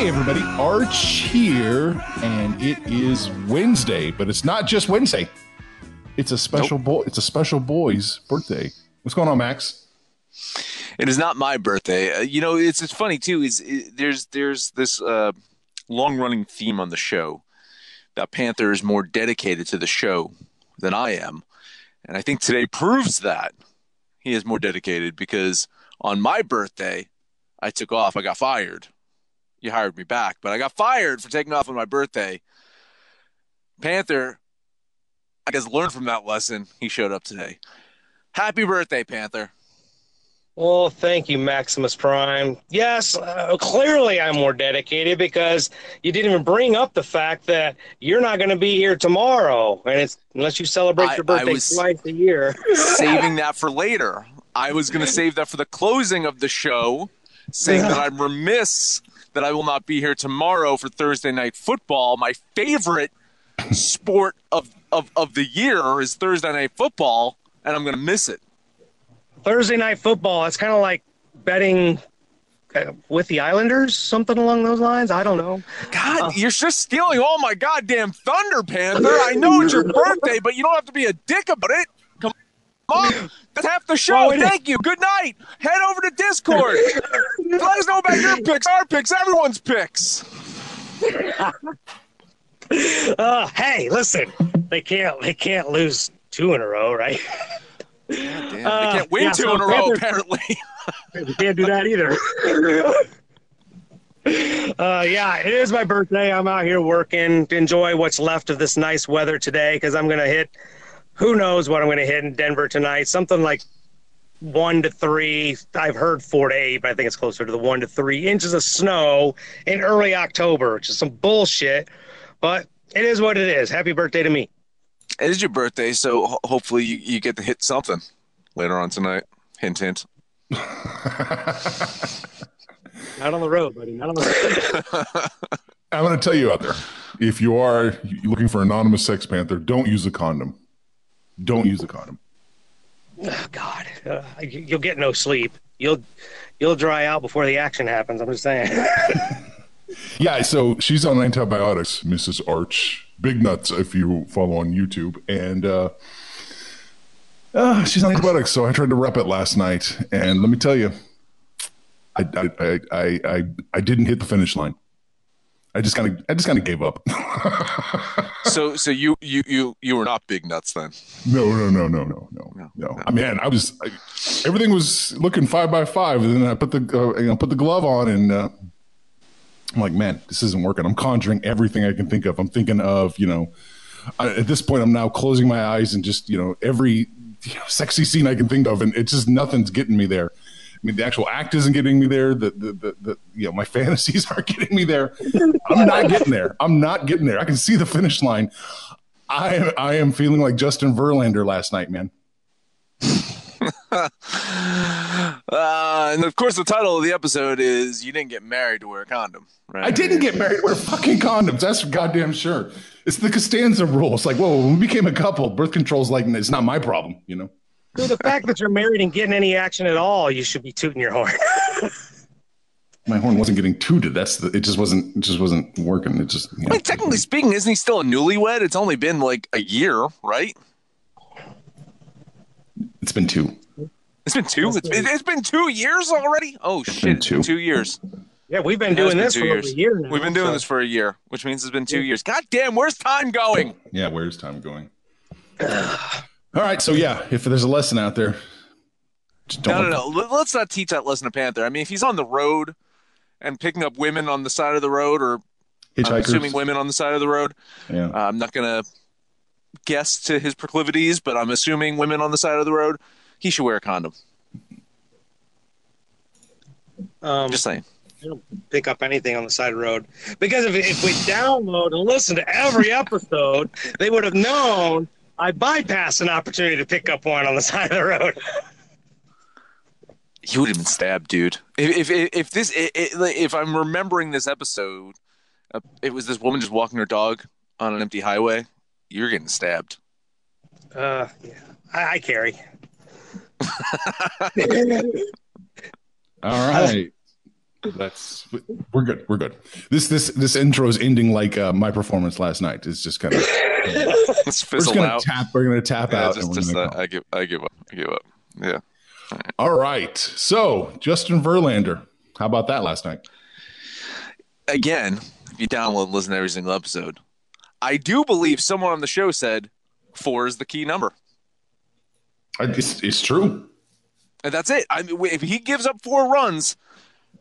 Hey everybody, Arch here, and it is Wednesday, but it's not just Wednesday. It's a special boy. It's a special boy's birthday. What's going on, Max? It is not my birthday. Uh, you know, it's it's funny too. Is it, there's there's this uh, long running theme on the show that Panther is more dedicated to the show than I am, and I think today proves that he is more dedicated because on my birthday I took off. I got fired. You hired me back, but I got fired for taking off on my birthday. Panther, I guess, learned from that lesson. He showed up today. Happy birthday, Panther. Well, thank you, Maximus Prime. Yes, uh, clearly I'm more dedicated because you didn't even bring up the fact that you're not going to be here tomorrow, and it's unless you celebrate I- your birthday twice a year. saving that for later. I was going to save that for the closing of the show, saying that I'm remiss that I will not be here tomorrow for Thursday night football. My favorite sport of, of, of the year is Thursday night football, and I'm going to miss it. Thursday night football. It's kind of like betting uh, with the Islanders, something along those lines. I don't know. God, you're just stealing all my goddamn thunder, Panther. I know it's your birthday, but you don't have to be a dick about it. Come on. That's half the show. Well, it is- Thank you. Good night. Head over to Discord. Let us know about your picks, our picks, everyone's picks. Uh, hey, listen, they can't they can't lose two in a row, right? Yeah, Damn, they Uh, can't win yeah, two so in a row, apparently. You can't do that either. uh, yeah, it is my birthday. I'm out here working to enjoy what's left of this nice weather today because I'm going to hit who knows what I'm going to hit in Denver tonight. Something like one to three. I've heard four to eight, but I think it's closer to the one to three inches of snow in early October, which is some bullshit. But it is what it is. Happy birthday to me. It is your birthday, so hopefully you, you get to hit something later on tonight. Hint, hint. Not on the road, buddy. Not on the road. I'm going to tell you out there if you are looking for anonymous sex panther, don't use a condom. Don't use a condom. Oh, God, uh, you- you'll get no sleep. You'll you'll dry out before the action happens. I'm just saying. Yeah, so she's on antibiotics, Mrs. Arch. Big nuts if you follow on YouTube. And uh, uh, she's on antibiotics, so I tried to rep it last night. And let me tell you, I, I, I, I, I didn't hit the finish line. I just kind of, I just kind of gave up. So, so you you you you were not big nuts then. No, no, no, no, no, no, no. I mean, I was I, everything was looking five by five, and then I put the uh, you know put the glove on, and uh, I'm like, man, this isn't working. I'm conjuring everything I can think of. I'm thinking of you know, I, at this point, I'm now closing my eyes and just you know every you know, sexy scene I can think of, and it's just nothing's getting me there. I mean, the actual act isn't getting me there. The, the, the, the you know, my fantasies aren't getting me there. I'm not getting there. I'm not getting there. I can see the finish line. I I am feeling like Justin Verlander last night, man. Uh, and of course, the title of the episode is "You didn't get married to wear a condom." Right? I didn't get married. to wear fucking condoms. That's for goddamn sure. It's the Costanza rule. It's like, whoa, when we became a couple, birth control's like, it's not my problem, you know? Dude, the fact that you're married and getting any action at all, you should be tooting your horn. My horn wasn't getting tooted. That's the, it just wasn't, it just wasn't working. It just, you I know. mean, technically speaking, isn't he still a newlywed? It's only been like a year, right? it's been two. It's been two. It's been, it's been two years already. Oh shit! been two. two years. yeah, we've been It doing been this two for years. over a year now. We've been doing so- this for a year, which means it's been two years. God damn, where's time going? Yeah. Where's time going? All right. So yeah, if there's a lesson out there, just don't. No, no, no. Let- Let's not teach that lesson to Panther. I mean, if he's on the road and picking up women on the side of the road, or I'm assuming women on the side of the road, Yeah. uh, I'm not gonna guess to his proclivities, but I'm assuming women on the side of the road, he should wear a condom. Um, Just saying. pick up anything on the side of the road because if, if we download and listen to every episode, they would have known I bypassed an opportunity to pick up one on the side of the road. He would have been stabbed, dude. If if if this i- i- if I'm remembering this episode, uh, it was this woman just walking her dog on an empty highway. You're getting stabbed. Uh, yeah, I, I carry. All right. That's we're good. We're good. This this this intro is ending like uh, my performance last night. It's just kind of Let's we're just gonna out. tap. We're gonna tap Yeah, out. just, just, gonna uh. I give I give up. I give up. Yeah. All right. So Justin Verlander, how about that last night? Again, if you download and listen to every single episode, I do believe someone on the show said four is the key number. I, it's, it's true. And that's it. I mean, if he gives up four runs,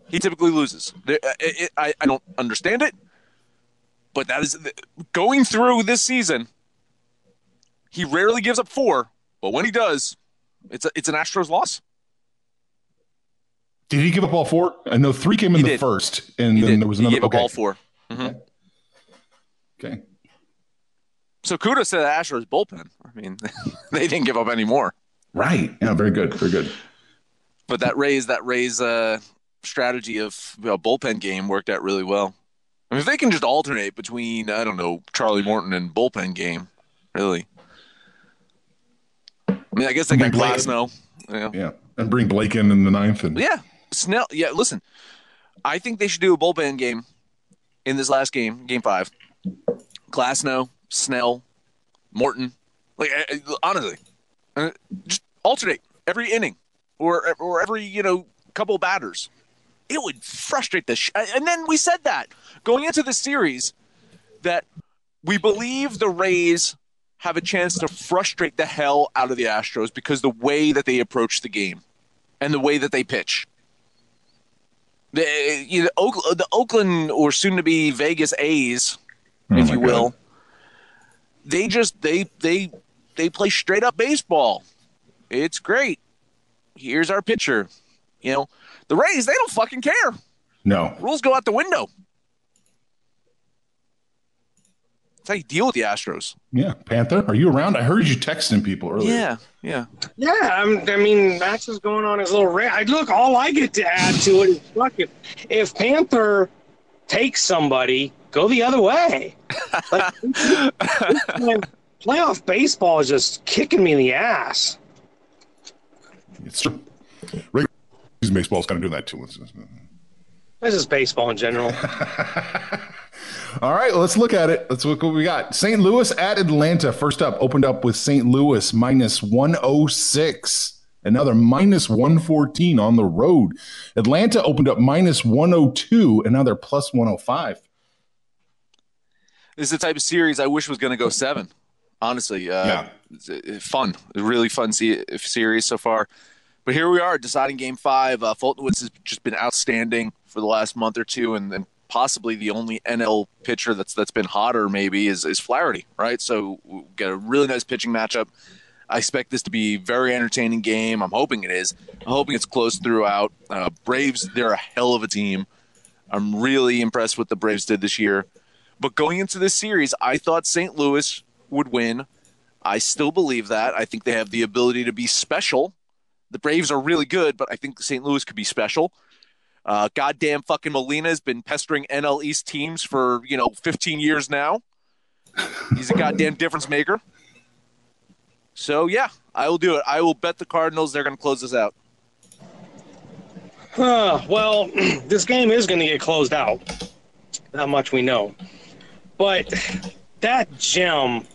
he typically loses. I, I don't understand it, but that is going through this season. He rarely gives up four, but when he does, it's a, it's an Astros loss. Did he give up all four? I know three came in He the did. first, and He then did. there was he another. gave up okay. all four. Okay. So kudos to the Astros bullpen. I mean, they didn't give up any more. Right. Yeah. Very good. Very good. But that Rays, that Rays, uh, strategy of you know, bullpen game worked out really well. I mean, if they can just alternate between I don't know Charlie Morton and bullpen game, really. I mean, I guess they can Blake. Glasnow. Yeah. Yeah. And bring Blake in in the ninth, and yeah, Snell. Yeah, listen, I think they should do a bullpen game in this last game, game five. Glasnow, Snell, Morton. Like uh, uh, honestly, uh, just alternate every inning or or every you know couple batters. It would frustrate the sh- and then we said that going into the series that we believe the Rays have a chance to frustrate the hell out of the Astros because the way that they approach the game and the way that they pitch. The, you know, the Oakland or soon to be Vegas A's, Oh if you God. will, they just they they they play straight up baseball. It's great. Here's our pitcher. You know, the Rays they don't fucking care. no, Rules go out the window. That's how you deal with the Astros. yeah. Panther, are you around? I heard you texting people earlier. Yeah, yeah. Yeah, I'm, I mean, Max is going on his little rant. I, look, all I get to add to it is fucking if Panther takes somebody, go the other way. Like, playoff baseball is just kicking me in the ass. It's true. Regular season baseball is kind of doing that too. It's- it's- This is baseball in general. All right, let's look at it. Let's look what we got. St. Louis at Atlanta. First up, opened up with St. Louis minus 106. Another minus 114 on the road. Atlanta opened up minus 102, Another plus 105. This is the type of series I wish was going to go seven. Honestly, uh, Yeah. uh, fun, really fun se- series so far. But here we are, deciding Game Five. Uh, Woods has just been outstanding for the last month or two, and, and possibly the only NL pitcher that's that's been hotter maybe is is Flaherty, right? So we get a really nice pitching matchup. I expect this to be a very entertaining game. I'm hoping it is. I'm hoping it's close throughout. Uh, Braves, they're a hell of a team. I'm really impressed with the Braves did this year. But going into this series, I thought St. Louis would win. I still believe that. I think they have the ability to be special The Braves are really good, but I think St. Louis could be special. Uh, goddamn fucking Molina has been pestering NL East teams for, you know, 15 years now. He's a goddamn difference maker. So, yeah, I will do it. I will bet the Cardinals they're going to close this out. Uh, well, this game is going to get closed out. That much we know. But that gem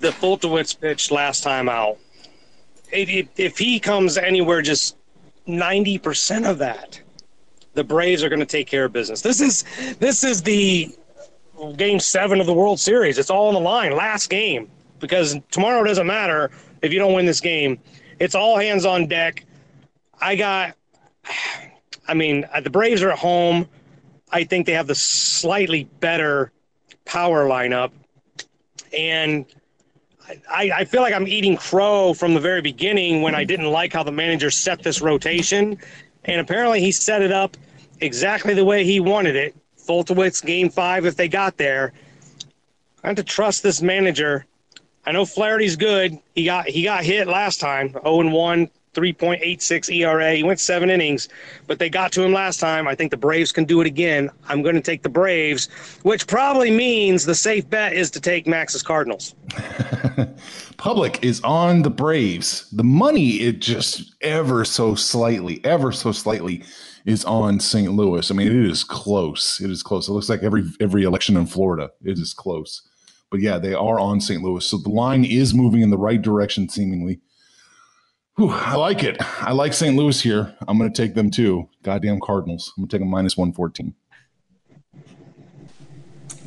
that Foltynewicz pitched last time out, if, if he comes anywhere just 90% of that, the Braves are going to take care of business. This is this is the game seven of the World Series. It's all on the line. Last game because tomorrow doesn't matter if you don't win this game. It's all hands on deck. I got. I mean, uh, the Braves are at home. I think they have the slightly better power lineup, and I, I feel like I'm eating crow from the very beginning when I didn't like how the manager set this rotation, and apparently he set it up exactly the way he wanted it. Foltynewicz game five if they got there. I have to trust this manager. I know Flaherty's good. He got he got hit last time, 0 and 1, 3.86 ERA. He went seven innings, but they got to him last time. I think the Braves can do it again. I'm going to take the Braves, which probably means the safe bet is to take Max's Cardinals. Public is on the Braves. The money, it just ever so slightly, ever so slightly is on St. Louis. I mean, it is close. It is close. It looks like every every election in Florida. It is close. But yeah, they are on St. Louis. So the line is moving in the right direction, seemingly. Whew, I like it. I like St. Louis here. I'm going to take them too. Goddamn Cardinals. I'm going to take them minus 114.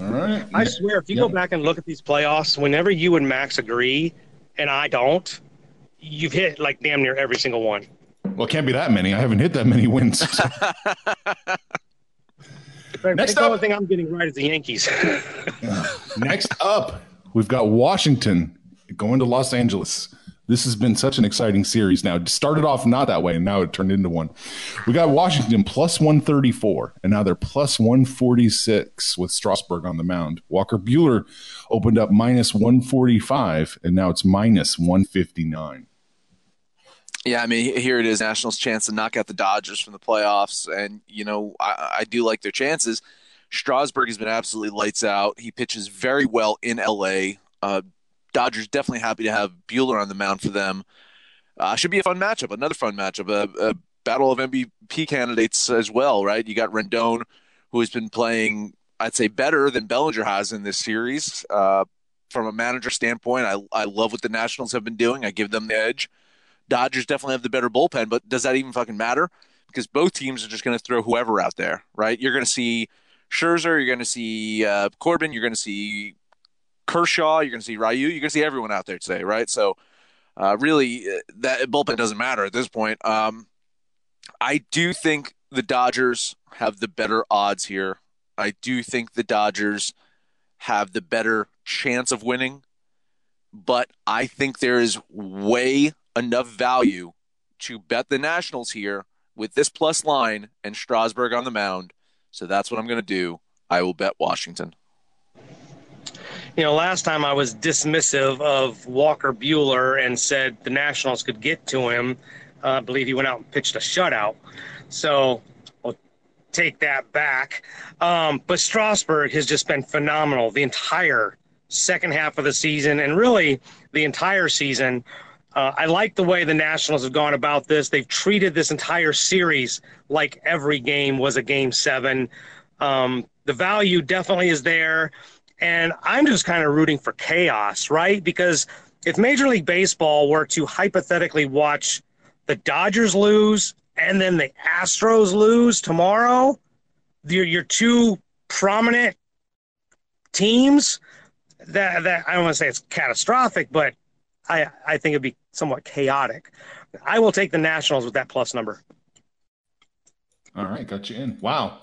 All right. I swear, if you Yeah. go back and look at these playoffs, whenever you and Max agree and I don't, you've hit like damn near every single one. Well, it can't be that many. I haven't hit that many wins. I Next think the up- only thing I'm getting right is the Yankees. Next up, we've got Washington going to Los Angeles. This has been such an exciting series now. It started off not that way, and now it turned into one. We got Washington plus 134, and now they're plus 146 with Strasburg on the mound. Walker Buehler opened up minus 145, and now it's minus 159. Yeah, I mean, here it is, Nationals' chance to knock out the Dodgers from the playoffs, and you know, I, I do like their chances. Strasburg has been absolutely lights out. He pitches very well in LA. Uh, Dodgers definitely happy to have Buehler on the mound for them. Uh, should be a fun matchup, another fun matchup, a, a battle of MVP candidates as well, right? You got Rendon, who has been playing, I'd say, better than Bellinger has in this series. Uh, from a manager standpoint, I, I love what the Nationals have been doing. I give them the edge. Dodgers definitely have the better bullpen, but does that even fucking matter? Because both teams are just going to throw whoever out there, right? You're going to see Scherzer, you're going to see uh, Corbin, you're going to see Kershaw, you're going to see Ryu, you're going to see everyone out there today, right? So, uh, really, uh, that bullpen doesn't matter at this point. Um, I do think the Dodgers have the better odds here. I do think the Dodgers have the better chance of winning, but I think there is way enough value to bet the Nationals here with this plus line and Strasburg on the mound. So that's what I'm going to do. I will bet Washington. You know, last time I was dismissive of Walker Buehler and said the Nationals could get to him. Uh, I believe he went out and pitched a shutout. So I'll take that back. Um, but Strasburg has just been phenomenal the entire second half of the season and really the entire season. Uh, I like the way the Nationals have gone about this. They've treated this entire series like every game was a game seven. Um, the value definitely is there. And I'm just kind of rooting for chaos, right? Because if Major League Baseball were to hypothetically watch the Dodgers lose and then the Astros lose tomorrow, your, your two prominent teams, that, that I don't want to say it's catastrophic, but I, I think it'd be somewhat chaotic. I will take the Nationals with that plus number. All right, got you in. Wow.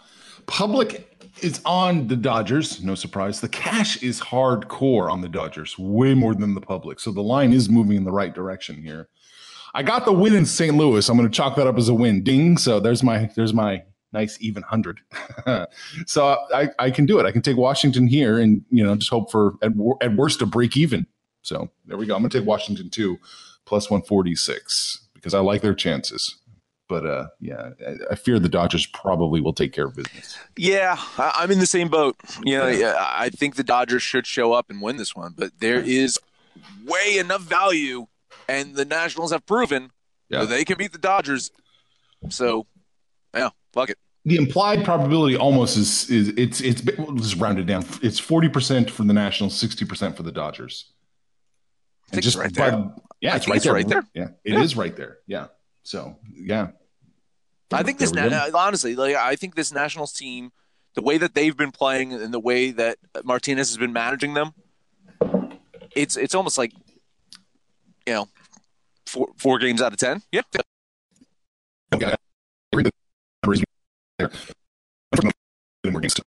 Public is on the Dodgers. No surprise. The cash is hardcore on the Dodgers, way more than the public. So the line is moving in the right direction here. I got the win in St. Louis. I'm going to chalk that up as a win. Ding. So there's my there's my nice even hundred. so I, I can do it. I can take Washington here and you know just hope for at, at worst a break even. So there we go. I'm going to take Washington too, plus 146. because I like their chances. But uh, yeah, I, I fear the Dodgers probably will take care of business. Yeah, I, I'm in the same boat. You know, yeah, I think the Dodgers should show up and win this one, but there is way enough value, and the Nationals have proven Yeah. that they can beat the Dodgers. So, yeah, fuck it. The implied probability almost is is it's it's just round it down. It's forty percent for the Nationals, sixty percent for the Dodgers. think it's right by- there. yeah, it's right it's there. right there. Yeah, it is right there. Yeah. So yeah, I think this, There we na- honestly, like I think this Nationals team, the way that they've been playing and the way that Martinez has been managing them, it's it's almost like, you know, four four games out of ten. Yeah, Okay. Read the numbers there. We're against it.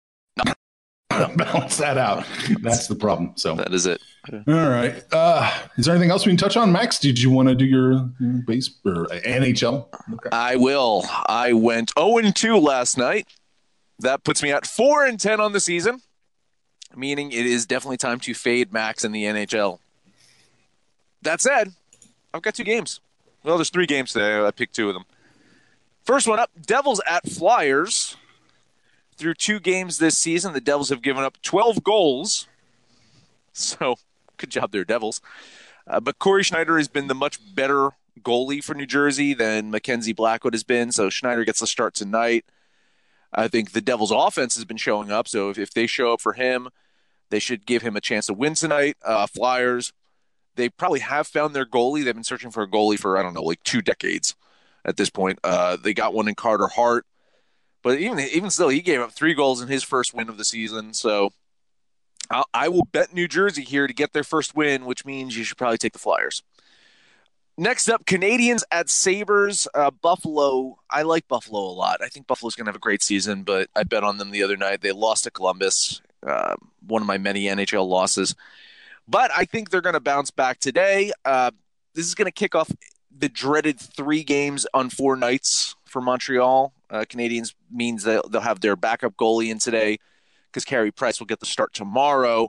Balance that out. That's the problem. So, that is it. All right. Uh, is there anything else we can touch on, Max? Did you want to do your base or NHL? Okay. I will. I went 0 and 2 last night. That puts me at 4 and 10 on the season, meaning it is definitely time to fade Max in the NHL. That said, I've got two games. Well, there's three games today. I picked two of them. First one up Devils at Flyers. Through two games this season, the Devils have given up 12 goals. So, good job there, Devils. Uh, but Cory Schneider has been the much better goalie for New Jersey than Mackenzie Blackwood has been. So Schneider gets the start tonight. I think the Devils' offense has been showing up. So if, if they show up for him, they should give him a chance to win tonight. Uh, Flyers, they probably have found their goalie. They've been searching for a goalie for, I don't know, like two decades at this point. Uh, they got one in Carter Hart. But even even still, he gave up three goals in his first win of the season. So I'll, I will bet New Jersey here to get their first win, which means you should probably take the Flyers. Next up, Canadiens at Sabres. Uh, Buffalo. I like Buffalo a lot. I think Buffalo's going to have a great season, but I bet on them the other night. They lost to Columbus, uh, one of my many NHL losses. But I think they're going to bounce back today. Uh, this is going to kick off the dreaded three games on four nights for Montreal. Uh, Canadiens means that they'll have their backup goalie in today because Carey Price will get the start tomorrow.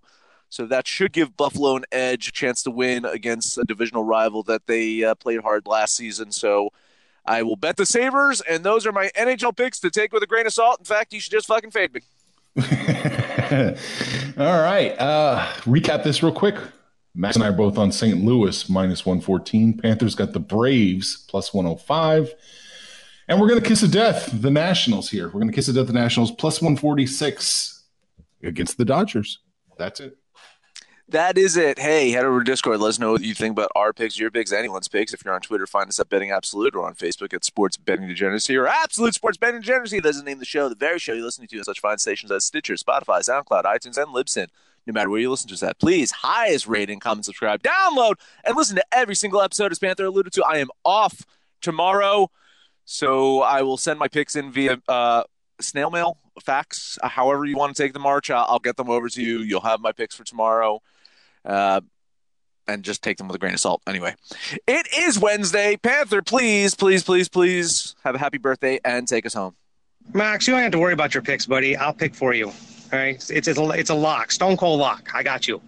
So that should give Buffalo an edge, a chance to win against a divisional rival that they uh, played hard last season. So I will bet the Sabres, and those are my NHL picks to take with a grain of salt. In fact, you should just fucking fade me. All right. Uh, recap this real quick. Max and I are both on St. Louis minus 114. Panthers got the Braves plus 105. And we're going to kiss of death the Nationals here. We're going to kiss of death the Nationals plus 146 against the Dodgers. That's it. That is it. Hey, head over to Discord. Let us know what you think about our picks, your picks, anyone's picks. If you're on Twitter, find us at Betting Absolute or on Facebook at Sports Betting Degeneracy or Absolute Sports Betting Degeneracy. That's the name of the show, the very show you're listening to on such fine stations as Stitcher, Spotify, SoundCloud, iTunes, and Libsyn. No matter where you listen to us at, please, highest rating, comment, subscribe, download, and listen to every single episode. As Panther alluded to, I am off tomorrow, so I will send my picks in via uh, snail mail, fax, uh, however you want to take the march. I'll, get them over to you. You'll have my picks for tomorrow uh, and just take them with a grain of salt. Anyway, it is Wednesday. Panther, please, please, please, please have a happy birthday and take us home. Max, you don't have to worry about your picks, buddy. I'll pick for you. All right, it's it's a, it's a lock, stone cold lock. I got you.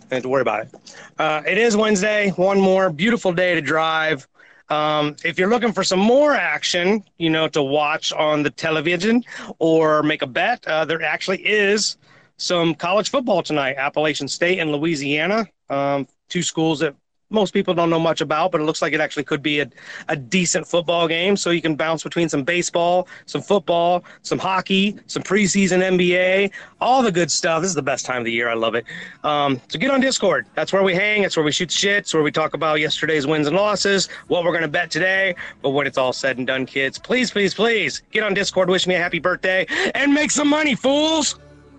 Don't have to worry about it. Uh, it is Wednesday. One more beautiful day to drive. Um, if you're looking for some more action, you know, to watch on the television or make a bet, uh, there actually is some college football tonight. Appalachian State and Louisiana, um, two schools that most people don't know much about, but it looks like it actually could be a, a decent football game. So you can bounce between some baseball, some football, some hockey, some preseason NBA, all the good stuff. This is the best time of the year. I love it. Um, so get on Discord. That's where we hang. That's where we shoot shit. It's where we talk about yesterday's wins and losses, what we're going to bet today. But when it's all said and done, kids, please, please, please get on Discord. Wish me a happy birthday and make some money, fools.